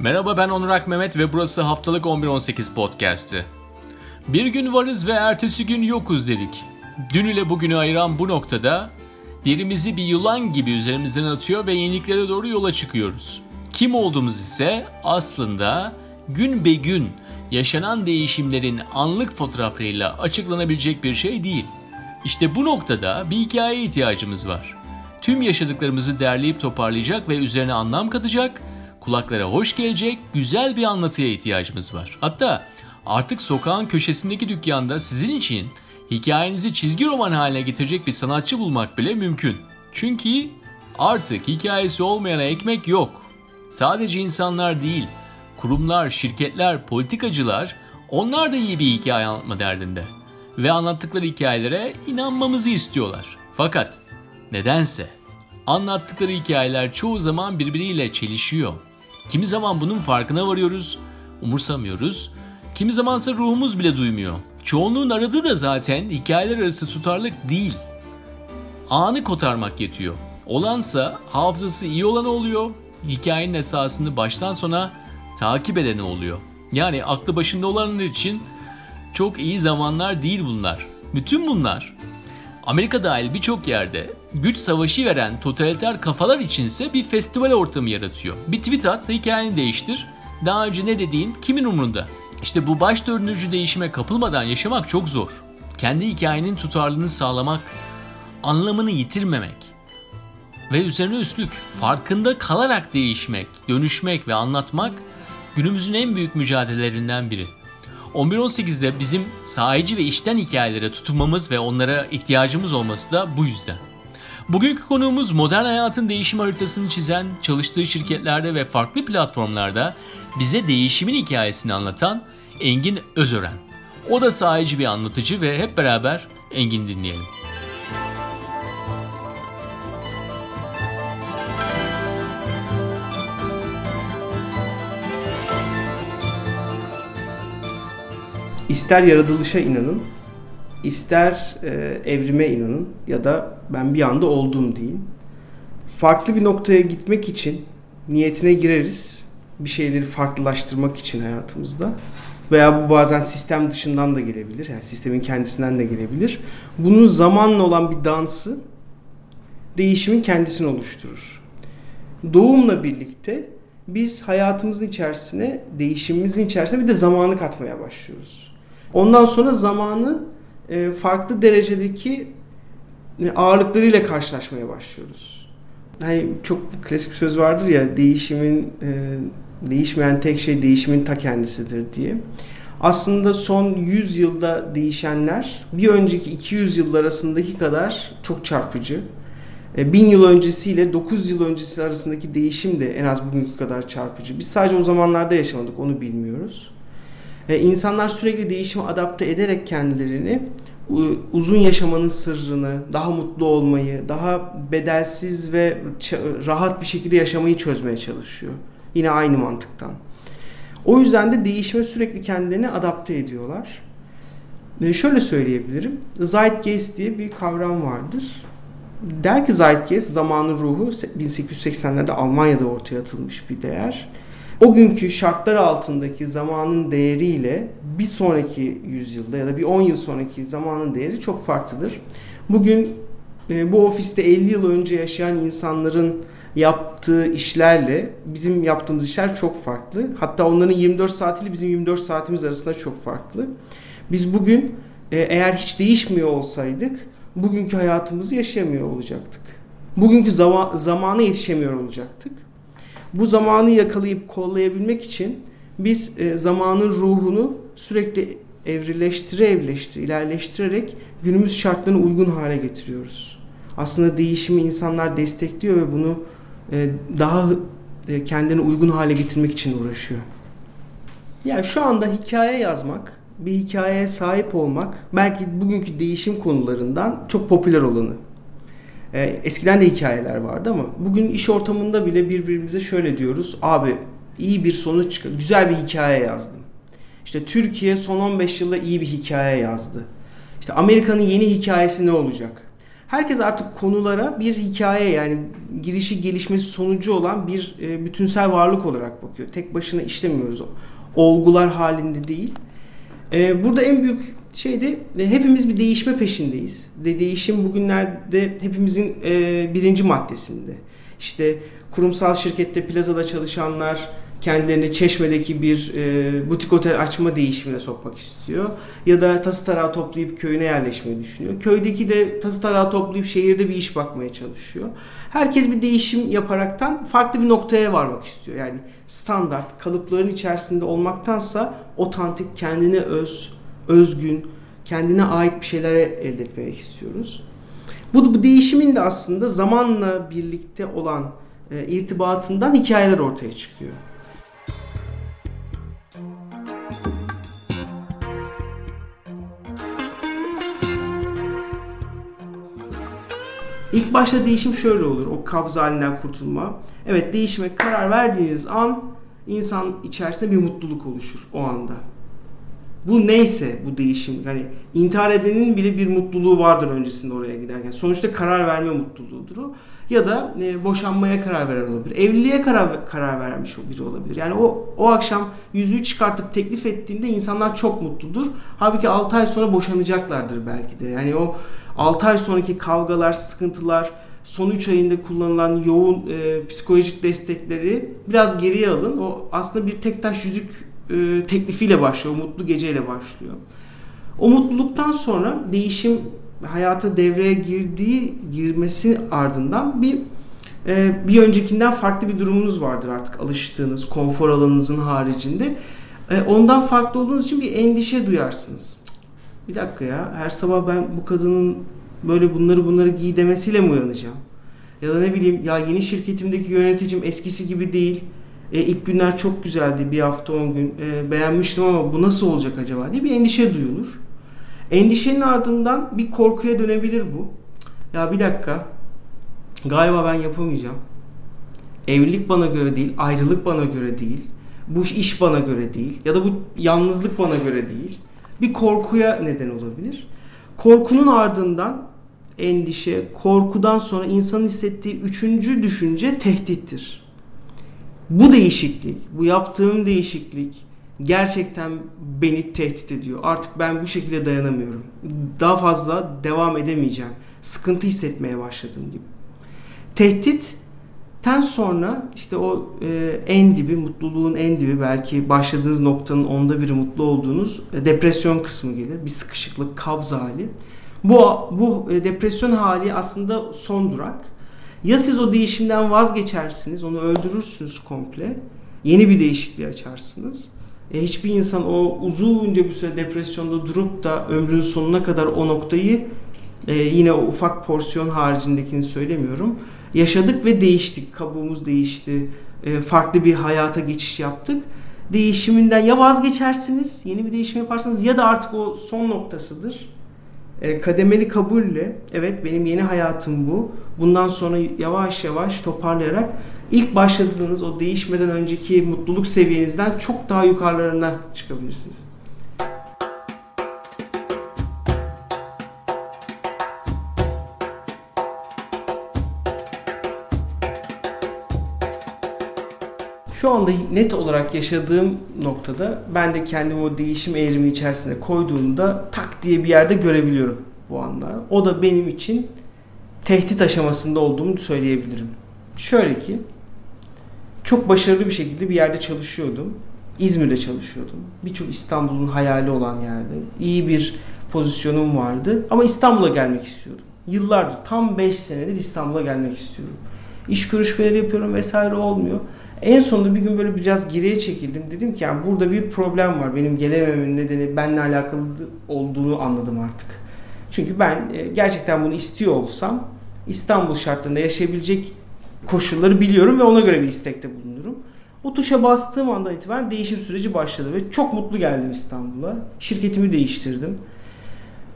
Merhaba ben Onurak Mehmet ve burası haftalık 11-18 podcast'i. Bir gün varız ve ertesi gün yokuz dedik. Dün ile bugünü ayıran bu noktada derimizi bir yılan gibi üzerimizden atıyor ve yeniliklere doğru yola çıkıyoruz. Kim olduğumuz ise aslında gün be gün yaşanan değişimlerin anlık fotoğraflarıyla açıklanabilecek bir şey değil. İşte bu noktada bir hikayeye ihtiyacımız var. Tüm yaşadıklarımızı derleyip toparlayacak ve üzerine anlam katacak, kulaklara hoş gelecek güzel bir anlatıya ihtiyacımız var. Hatta artık sokağın köşesindeki dükkanda sizin için hikayenizi çizgi roman haline getirecek bir sanatçı bulmak bile mümkün. Çünkü artık hikayesi olmayana ekmek yok. Sadece insanlar değil, kurumlar, şirketler, politikacılar onlar da iyi bir hikaye anlatma derdinde. Ve anlattıkları hikayelere inanmamızı istiyorlar. Fakat nedense anlattıkları hikayeler çoğu zaman birbiriyle çelişiyor. Kimi zaman bunun farkına varıyoruz, umursamıyoruz. Kimi zamansa ruhumuz bile duymuyor. Çoğunluğun aradığı da zaten hikayeler arası tutarlık değil. Anı kotarmak yetiyor. Olansa hafızası iyi olanı oluyor, hikayenin esasını baştan sona takip edeni oluyor. Yani aklı başında olanlar için çok iyi zamanlar değil bunlar. Bütün bunlar Amerika dahil birçok yerde güç savaşı veren totaliter kafalar içinse bir festival ortamı yaratıyor. Bir tweet at, hikayeni değiştir. Daha önce ne dediğin kimin umurunda? İşte bu baş dördüncü değişime kapılmadan yaşamak çok zor. Kendi hikayenin tutarlılığını sağlamak, anlamını yitirmemek ve üzerine üstlük farkında kalarak değişmek, dönüşmek ve anlatmak günümüzün en büyük mücadelelerinden biri. 11-18'de bizim sahici ve işten hikayelere tutunmamız ve onlara ihtiyacımız olması da bu yüzden. Bugünkü konuğumuz modern hayatın değişim haritasını çizen, çalıştığı şirketlerde ve farklı platformlarda bize değişimin hikayesini anlatan Engin Özören. O da sahici bir anlatıcı ve hep beraber Engin dinleyelim. İster yaratılışa inanın, ister e, evrime inanın ya da ben bir anda oldum deyin. Farklı bir noktaya gitmek için niyetine gireriz. Bir şeyleri farklılaştırmak için hayatımızda. Veya bu bazen sistem dışından da gelebilir. Yani sistemin kendisinden de gelebilir. Bunun zamanla olan bir dansı değişimin kendisini oluşturur. Doğumla birlikte biz hayatımızın içerisine, değişimimizin içerisine bir de zamanı katmaya başlıyoruz. Ondan sonra zamanı e, farklı derecedeki e, ağırlıklarıyla karşılaşmaya başlıyoruz. Yani çok klasik bir söz vardır ya değişimin e, değişmeyen tek şey değişimin ta kendisidir diye. Aslında son 100 yılda değişenler bir önceki 200 yıl arasındaki kadar çok çarpıcı. 1000 yıl öncesiyle 9 yıl öncesi arasındaki değişim de en az bugünkü kadar çarpıcı. Biz sadece o zamanlarda yaşamadık onu bilmiyoruz. E, insanlar sürekli değişime adapte ederek kendilerini uzun yaşamanın sırrını, daha mutlu olmayı, daha bedelsiz ve rahat bir şekilde yaşamayı çözmeye çalışıyor. Yine aynı mantıktan. O yüzden de değişime sürekli kendilerini adapte ediyorlar. Şöyle söyleyebilirim. Zeitgeist diye bir kavram vardır. Der ki Zeitgeist zamanın ruhu 1880'lerde Almanya'da ortaya atılmış bir değer o günkü şartlar altındaki zamanın değeriyle bir sonraki yüzyılda ya da bir 10 yıl sonraki zamanın değeri çok farklıdır. Bugün e, bu ofiste 50 yıl önce yaşayan insanların yaptığı işlerle bizim yaptığımız işler çok farklı. Hatta onların 24 saatiyle bizim 24 saatimiz arasında çok farklı. Biz bugün e, eğer hiç değişmiyor olsaydık bugünkü hayatımızı yaşayamıyor olacaktık. Bugünkü zaman, zamana yetişemiyor olacaktık. Bu zamanı yakalayıp kollayabilmek için biz e, zamanın ruhunu sürekli evrileştire evrileştire, ilerleştirerek günümüz şartlarına uygun hale getiriyoruz. Aslında değişimi insanlar destekliyor ve bunu e, daha e, kendine uygun hale getirmek için uğraşıyor. Yani şu anda hikaye yazmak, bir hikayeye sahip olmak belki bugünkü değişim konularından çok popüler olanı. E, eskiden de hikayeler vardı ama bugün iş ortamında bile birbirimize şöyle diyoruz. Abi iyi bir sonuç çıkar. Güzel bir hikaye yazdım. İşte Türkiye son 15 yılda iyi bir hikaye yazdı. İşte Amerika'nın yeni hikayesi ne olacak? Herkes artık konulara bir hikaye yani girişi gelişmesi sonucu olan bir e, bütünsel varlık olarak bakıyor. Tek başına işlemiyoruz o. Olgular halinde değil. E, burada en büyük şey de e, hepimiz bir değişme peşindeyiz. De değişim bugünlerde hepimizin e, birinci maddesinde. İşte kurumsal şirkette plazada çalışanlar kendilerini Çeşme'deki bir e, butik otel açma değişimine sokmak istiyor. Ya da tası tarağı toplayıp köyüne yerleşmeyi düşünüyor. Köydeki de tası tarağı toplayıp şehirde bir iş bakmaya çalışıyor. Herkes bir değişim yaparaktan farklı bir noktaya varmak istiyor. Yani standart, kalıpların içerisinde olmaktansa otantik, kendine öz, özgün, kendine ait bir şeyler elde etmek istiyoruz. Bu, bu değişimin de aslında zamanla birlikte olan e, irtibatından hikayeler ortaya çıkıyor. İlk başta değişim şöyle olur. O kabz halinden kurtulma. Evet değişime karar verdiğiniz an insan içerisinde bir mutluluk oluşur o anda. Bu neyse bu değişim hani intihar edenin bile bir mutluluğu vardır öncesinde oraya giderken. Sonuçta karar verme mutluluğudur o. Ya da e, boşanmaya karar veren olabilir. Evliliğe karar karar vermiş biri olabilir. Yani o o akşam yüzüğü çıkartıp teklif ettiğinde insanlar çok mutludur. Halbuki 6 ay sonra boşanacaklardır belki de. Yani o 6 ay sonraki kavgalar, sıkıntılar, son 3 ayında kullanılan yoğun e, psikolojik destekleri biraz geriye alın. O aslında bir tek taş yüzük e, teklifiyle başlıyor, o mutlu geceyle başlıyor. O mutluluktan sonra değişim hayata devreye girdiği girmesi ardından bir e, bir öncekinden farklı bir durumunuz vardır artık alıştığınız konfor alanınızın haricinde. E, ondan farklı olduğunuz için bir endişe duyarsınız. Bir dakika ya her sabah ben bu kadının böyle bunları bunları giy demesiyle mi uyanacağım? Ya da ne bileyim ya yeni şirketimdeki yöneticim eskisi gibi değil. E, ilk günler çok güzeldi bir hafta on gün e, beğenmiştim ama bu nasıl olacak acaba diye bir endişe duyulur. Endişenin ardından bir korkuya dönebilir bu. Ya bir dakika galiba ben yapamayacağım. Evlilik bana göre değil, ayrılık bana göre değil. Bu iş bana göre değil ya da bu yalnızlık bana göre değil. Bir korkuya neden olabilir. Korkunun ardından endişe, korkudan sonra insanın hissettiği üçüncü düşünce tehdittir. Bu değişiklik, bu yaptığım değişiklik gerçekten beni tehdit ediyor. Artık ben bu şekilde dayanamıyorum. Daha fazla devam edemeyeceğim. Sıkıntı hissetmeye başladım gibi. Tehditten sonra işte o e, en dibi, mutluluğun en dibi belki başladığınız noktanın onda biri mutlu olduğunuz e, depresyon kısmı gelir. Bir sıkışıklık, kabz hali. Bu, bu e, depresyon hali aslında son durak. Ya siz o değişimden vazgeçersiniz, onu öldürürsünüz komple. Yeni bir değişikliği açarsınız. E, hiçbir insan o uzunca bir süre depresyonda durup da ömrünün sonuna kadar o noktayı e, yine o ufak porsiyon haricindekini söylemiyorum. Yaşadık ve değiştik. Kabuğumuz değişti. E, farklı bir hayata geçiş yaptık. Değişiminden ya vazgeçersiniz, yeni bir değişim yaparsınız ya da artık o son noktasıdır e, kademeli kabulle evet benim yeni hayatım bu. Bundan sonra yavaş yavaş toparlayarak ilk başladığınız o değişmeden önceki mutluluk seviyenizden çok daha yukarılarına çıkabilirsiniz. Şu anda net olarak yaşadığım noktada ben de kendimi o değişim eğrimi içerisine koyduğumda tak diye bir yerde görebiliyorum bu anda. O da benim için tehdit aşamasında olduğumu söyleyebilirim. Şöyle ki çok başarılı bir şekilde bir yerde çalışıyordum. İzmir'de çalışıyordum. Birçok İstanbul'un hayali olan yerde. İyi bir pozisyonum vardı ama İstanbul'a gelmek istiyordum. Yıllardır tam 5 senedir İstanbul'a gelmek istiyorum. İş görüşmeleri yapıyorum vesaire olmuyor. En sonunda bir gün böyle biraz geriye çekildim. Dedim ki yani burada bir problem var. Benim gelemememin nedeni benimle alakalı olduğunu anladım artık. Çünkü ben e, gerçekten bunu istiyor olsam İstanbul şartlarında yaşayabilecek koşulları biliyorum ve ona göre bir istekte bulunurum. O tuşa bastığım andan itibaren değişim süreci başladı ve çok mutlu geldim İstanbul'a. Şirketimi değiştirdim.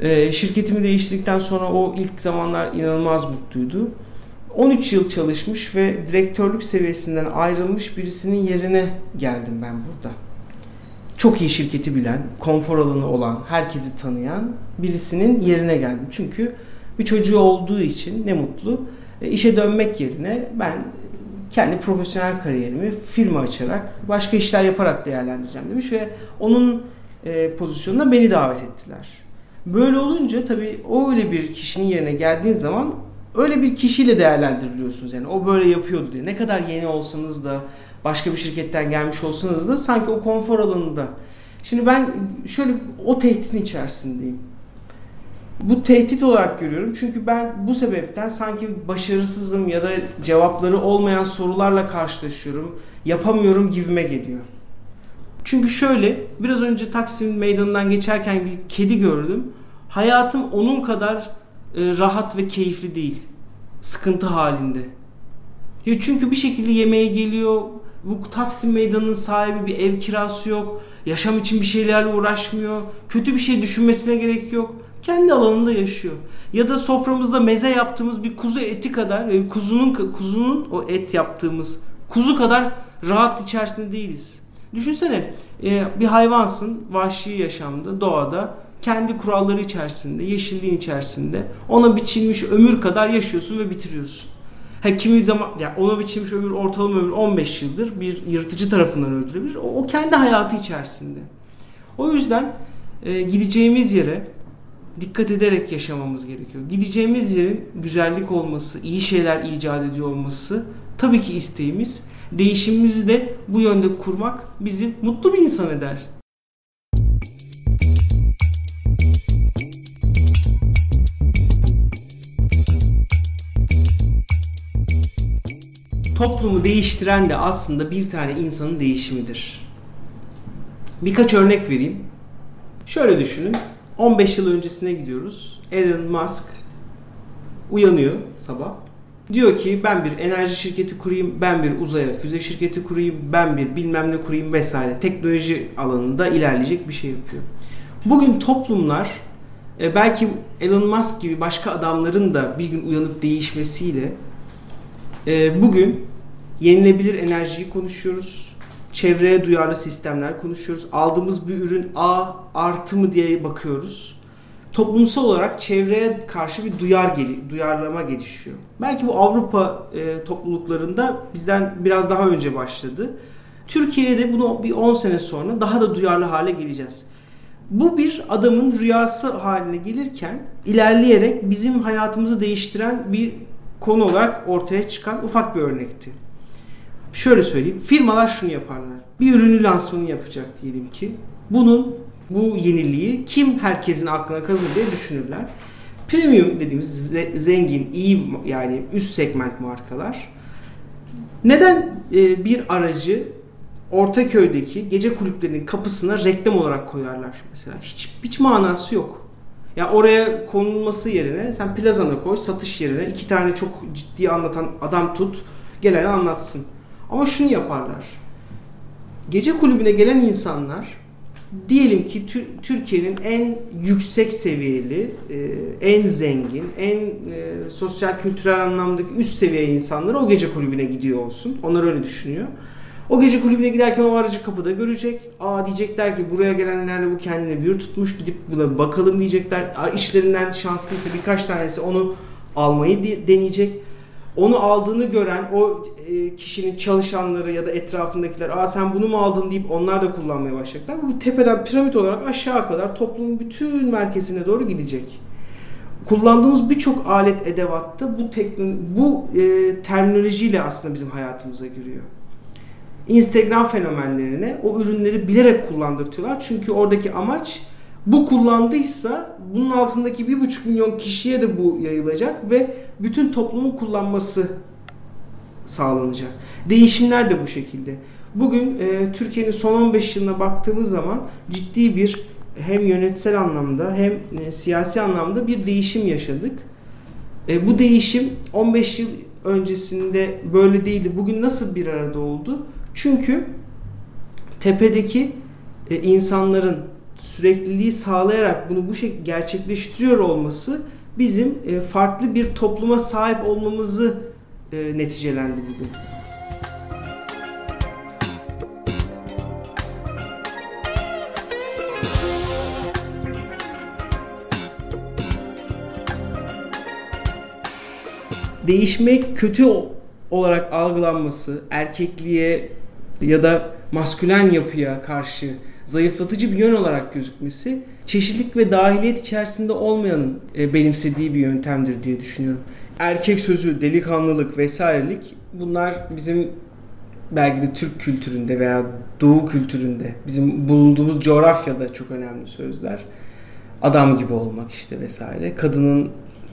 Ee, şirketimi değiştirdikten sonra o ilk zamanlar inanılmaz mutluydu. 13 yıl çalışmış ve direktörlük seviyesinden ayrılmış birisinin yerine geldim ben burada. Çok iyi şirketi bilen, konfor alanı olan, herkesi tanıyan birisinin yerine geldim. Çünkü Bir çocuğu olduğu için ne mutlu. E, işe dönmek yerine ben kendi profesyonel kariyerimi firma açarak, başka işler yaparak değerlendireceğim demiş ve onun e, pozisyonuna beni davet ettiler. Böyle olunca tabii o öyle bir kişinin yerine geldiğin zaman öyle bir kişiyle değerlendiriliyorsunuz yani o böyle yapıyordu diye. Ne kadar yeni olsanız da başka bir şirketten gelmiş olsanız da sanki o konfor alanında. Şimdi ben şöyle o tehditin içerisindeyim. Bu tehdit olarak görüyorum çünkü ben bu sebepten sanki başarısızım ya da cevapları olmayan sorularla karşılaşıyorum. Yapamıyorum gibime geliyor. Çünkü şöyle biraz önce Taksim meydanından geçerken bir kedi gördüm. Hayatım onun kadar rahat ve keyifli değil. Sıkıntı halinde. Çünkü bir şekilde yemeğe geliyor. Bu Taksim meydanının sahibi bir ev kirası yok. Yaşam için bir şeylerle uğraşmıyor. Kötü bir şey düşünmesine gerek yok. Kendi alanında yaşıyor. Ya da soframızda meze yaptığımız bir kuzu eti kadar ve kuzunun kuzunun o et yaptığımız kuzu kadar rahat içerisinde değiliz. Düşünsene e, bir hayvansın vahşi yaşamda doğada kendi kuralları içerisinde yeşilliğin içerisinde ona biçilmiş ömür kadar yaşıyorsun ve bitiriyorsun. Ha, kimi zaman yani ona biçilmiş ömür ortalama ömür 15 yıldır bir yırtıcı tarafından öldürülebilir. O, o kendi hayatı içerisinde. O yüzden e, gideceğimiz yere dikkat ederek yaşamamız gerekiyor. Gideceğimiz yerin güzellik olması, iyi şeyler icat ediyor olması tabii ki isteğimiz değişimimizi de bu yönde kurmak bizi mutlu bir insan eder. Toplumu değiştiren de aslında bir tane insanın değişimidir. Birkaç örnek vereyim. Şöyle düşünün. 15 yıl öncesine gidiyoruz. Elon Musk uyanıyor sabah Diyor ki ben bir enerji şirketi kurayım, ben bir uzaya füze şirketi kurayım, ben bir bilmem ne kurayım vesaire. Teknoloji alanında ilerleyecek bir şey yapıyor. Bugün toplumlar e, belki Elon Musk gibi başka adamların da bir gün uyanıp değişmesiyle e, bugün yenilebilir enerjiyi konuşuyoruz. Çevreye duyarlı sistemler konuşuyoruz. Aldığımız bir ürün A artı mı diye bakıyoruz toplumsal olarak çevreye karşı bir duyar geli, duyarlama gelişiyor. Belki bu Avrupa e, topluluklarında bizden biraz daha önce başladı. Türkiye'de bunu bir 10 sene sonra daha da duyarlı hale geleceğiz. Bu bir adamın rüyası haline gelirken ilerleyerek bizim hayatımızı değiştiren bir konu olarak ortaya çıkan ufak bir örnekti. Şöyle söyleyeyim. Firmalar şunu yaparlar. Bir ürünü lansmanı yapacak diyelim ki. Bunun bu yeniliği kim herkesin aklına kazır diye düşünürler. Premium dediğimiz zengin, iyi yani üst segment markalar neden e, bir aracı Ortaköy'deki gece kulüplerinin kapısına reklam olarak koyarlar mesela? Hiç hiç manası yok. Ya oraya konulması yerine sen plazana koy, satış yerine iki tane çok ciddi anlatan adam tut, gelen anlatsın. Ama şunu yaparlar. Gece kulübüne gelen insanlar diyelim ki Türkiye'nin en yüksek seviyeli, e, en zengin, en e, sosyal kültürel anlamdaki üst seviye insanları o gece kulübüne gidiyor olsun. Onlar öyle düşünüyor. O gece kulübüne giderken o aracı kapıda görecek. Aa diyecekler ki buraya gelenlerle bu kendine bir tutmuş gidip buna bakalım diyecekler. İşlerinden şanslıysa birkaç tanesi onu almayı deneyecek onu aldığını gören o e, kişinin çalışanları ya da etrafındakiler aa sen bunu mu aldın deyip onlar da kullanmaya başlayacaklar. Bu tepeden piramit olarak aşağı kadar toplumun bütün merkezine doğru gidecek. Kullandığımız birçok alet edevatta bu teknoloji, bu e, terminolojiyle aslında bizim hayatımıza giriyor. Instagram fenomenlerine o ürünleri bilerek kullandırtıyorlar. Çünkü oradaki amaç bu kullandıysa bunun altındaki bir buçuk milyon kişiye de bu yayılacak ve bütün toplumun kullanması sağlanacak. Değişimler de bu şekilde. Bugün e, Türkiye'nin son 15 yılına baktığımız zaman ciddi bir hem yönetsel anlamda hem e, siyasi anlamda bir değişim yaşadık. E, bu değişim 15 yıl öncesinde böyle değildi. Bugün nasıl bir arada oldu? Çünkü tepedeki e, insanların sürekliliği sağlayarak bunu bu şekilde gerçekleştiriyor olması bizim e, farklı bir topluma sahip olmamızı e, neticelendi bugün. değişmek kötü olarak algılanması, erkekliğe ya da maskülen yapıya karşı zayıflatıcı bir yön olarak gözükmesi çeşitlilik ve dahiliyet içerisinde olmayanın e, benimsediği bir yöntemdir diye düşünüyorum. Erkek sözü, delikanlılık vesairelik bunlar bizim belki de Türk kültüründe veya Doğu kültüründe bizim bulunduğumuz coğrafyada çok önemli sözler. Adam gibi olmak işte vesaire. Kadının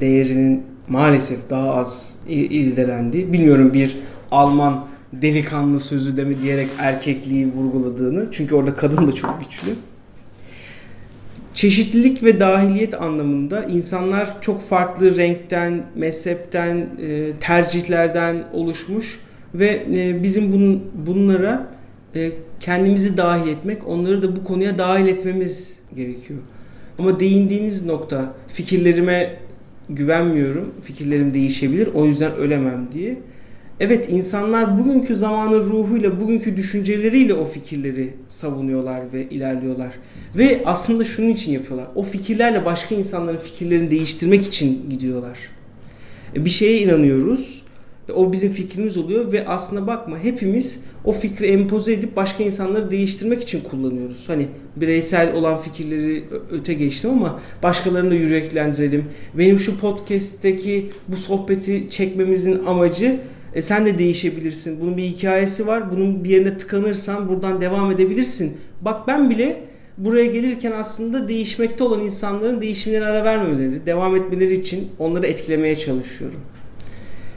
değerinin maalesef daha az irdelendiği. Bilmiyorum bir Alman delikanlı sözü de mi diyerek erkekliği vurguladığını. Çünkü orada kadın da çok güçlü. Çeşitlilik ve dahiliyet anlamında insanlar çok farklı renkten, mezhepten, e, tercihlerden oluşmuş ve e, bizim bun, bunlara e, kendimizi dahil etmek, onları da bu konuya dahil etmemiz gerekiyor. Ama değindiğiniz nokta fikirlerime güvenmiyorum, fikirlerim değişebilir, o yüzden ölemem diye. Evet insanlar bugünkü zamanın ruhuyla, bugünkü düşünceleriyle o fikirleri savunuyorlar ve ilerliyorlar. Ve aslında şunun için yapıyorlar. O fikirlerle başka insanların fikirlerini değiştirmek için gidiyorlar. E, bir şeye inanıyoruz. O bizim fikrimiz oluyor ve aslında bakma hepimiz o fikri empoze edip başka insanları değiştirmek için kullanıyoruz. Hani bireysel olan fikirleri öte geçtim ama başkalarını da yüreklendirelim. Benim şu podcast'teki bu sohbeti çekmemizin amacı e sen de değişebilirsin. Bunun bir hikayesi var. Bunun bir yerine tıkanırsan buradan devam edebilirsin. Bak ben bile buraya gelirken aslında değişmekte olan insanların değişimlerine ara vermemeleri, devam etmeleri için onları etkilemeye çalışıyorum.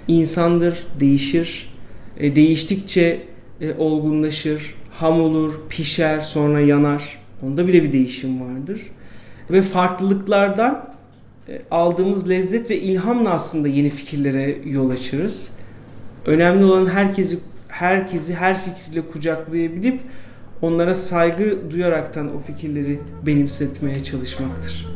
İnsandır, değişir. E, değiştikçe e, olgunlaşır, ham olur, pişer, sonra yanar. Onda bile bir değişim vardır. Ve farklılıklardan e, aldığımız lezzet ve ilhamla aslında yeni fikirlere yol açırız. Önemli olan herkesi herkesi her fikirle kucaklayabilip onlara saygı duyaraktan o fikirleri benimsetmeye çalışmaktır.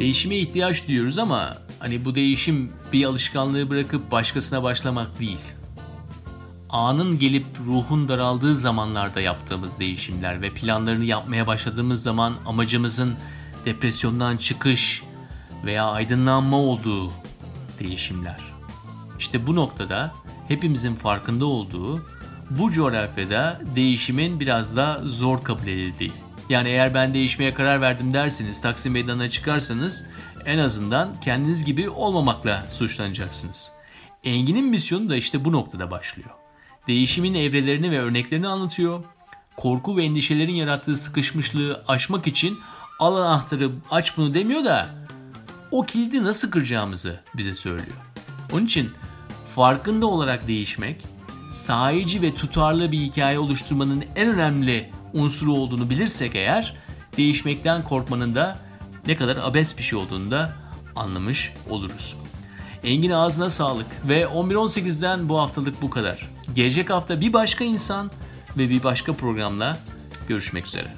Değişime ihtiyaç duyuyoruz ama hani bu değişim bir alışkanlığı bırakıp başkasına başlamak değil. Anın gelip ruhun daraldığı zamanlarda yaptığımız değişimler ve planlarını yapmaya başladığımız zaman amacımızın depresyondan çıkış veya aydınlanma olduğu değişimler. İşte bu noktada hepimizin farkında olduğu bu coğrafyada değişimin biraz da zor kabul edildiği. Yani eğer ben değişmeye karar verdim derseniz, Taksim Meydanı'na çıkarsanız en azından kendiniz gibi olmamakla suçlanacaksınız. Engin'in misyonu da işte bu noktada başlıyor. Değişimin evrelerini ve örneklerini anlatıyor. Korku ve endişelerin yarattığı sıkışmışlığı aşmak için al anahtarı aç bunu demiyor da o kilidi nasıl kıracağımızı bize söylüyor. Onun için farkında olarak değişmek, sahici ve tutarlı bir hikaye oluşturmanın en önemli unsuru olduğunu bilirsek eğer değişmekten korkmanın da ne kadar abes bir şey olduğunu da anlamış oluruz. Engin ağzına sağlık ve 11.18'den bu haftalık bu kadar. Gelecek hafta bir başka insan ve bir başka programla görüşmek üzere.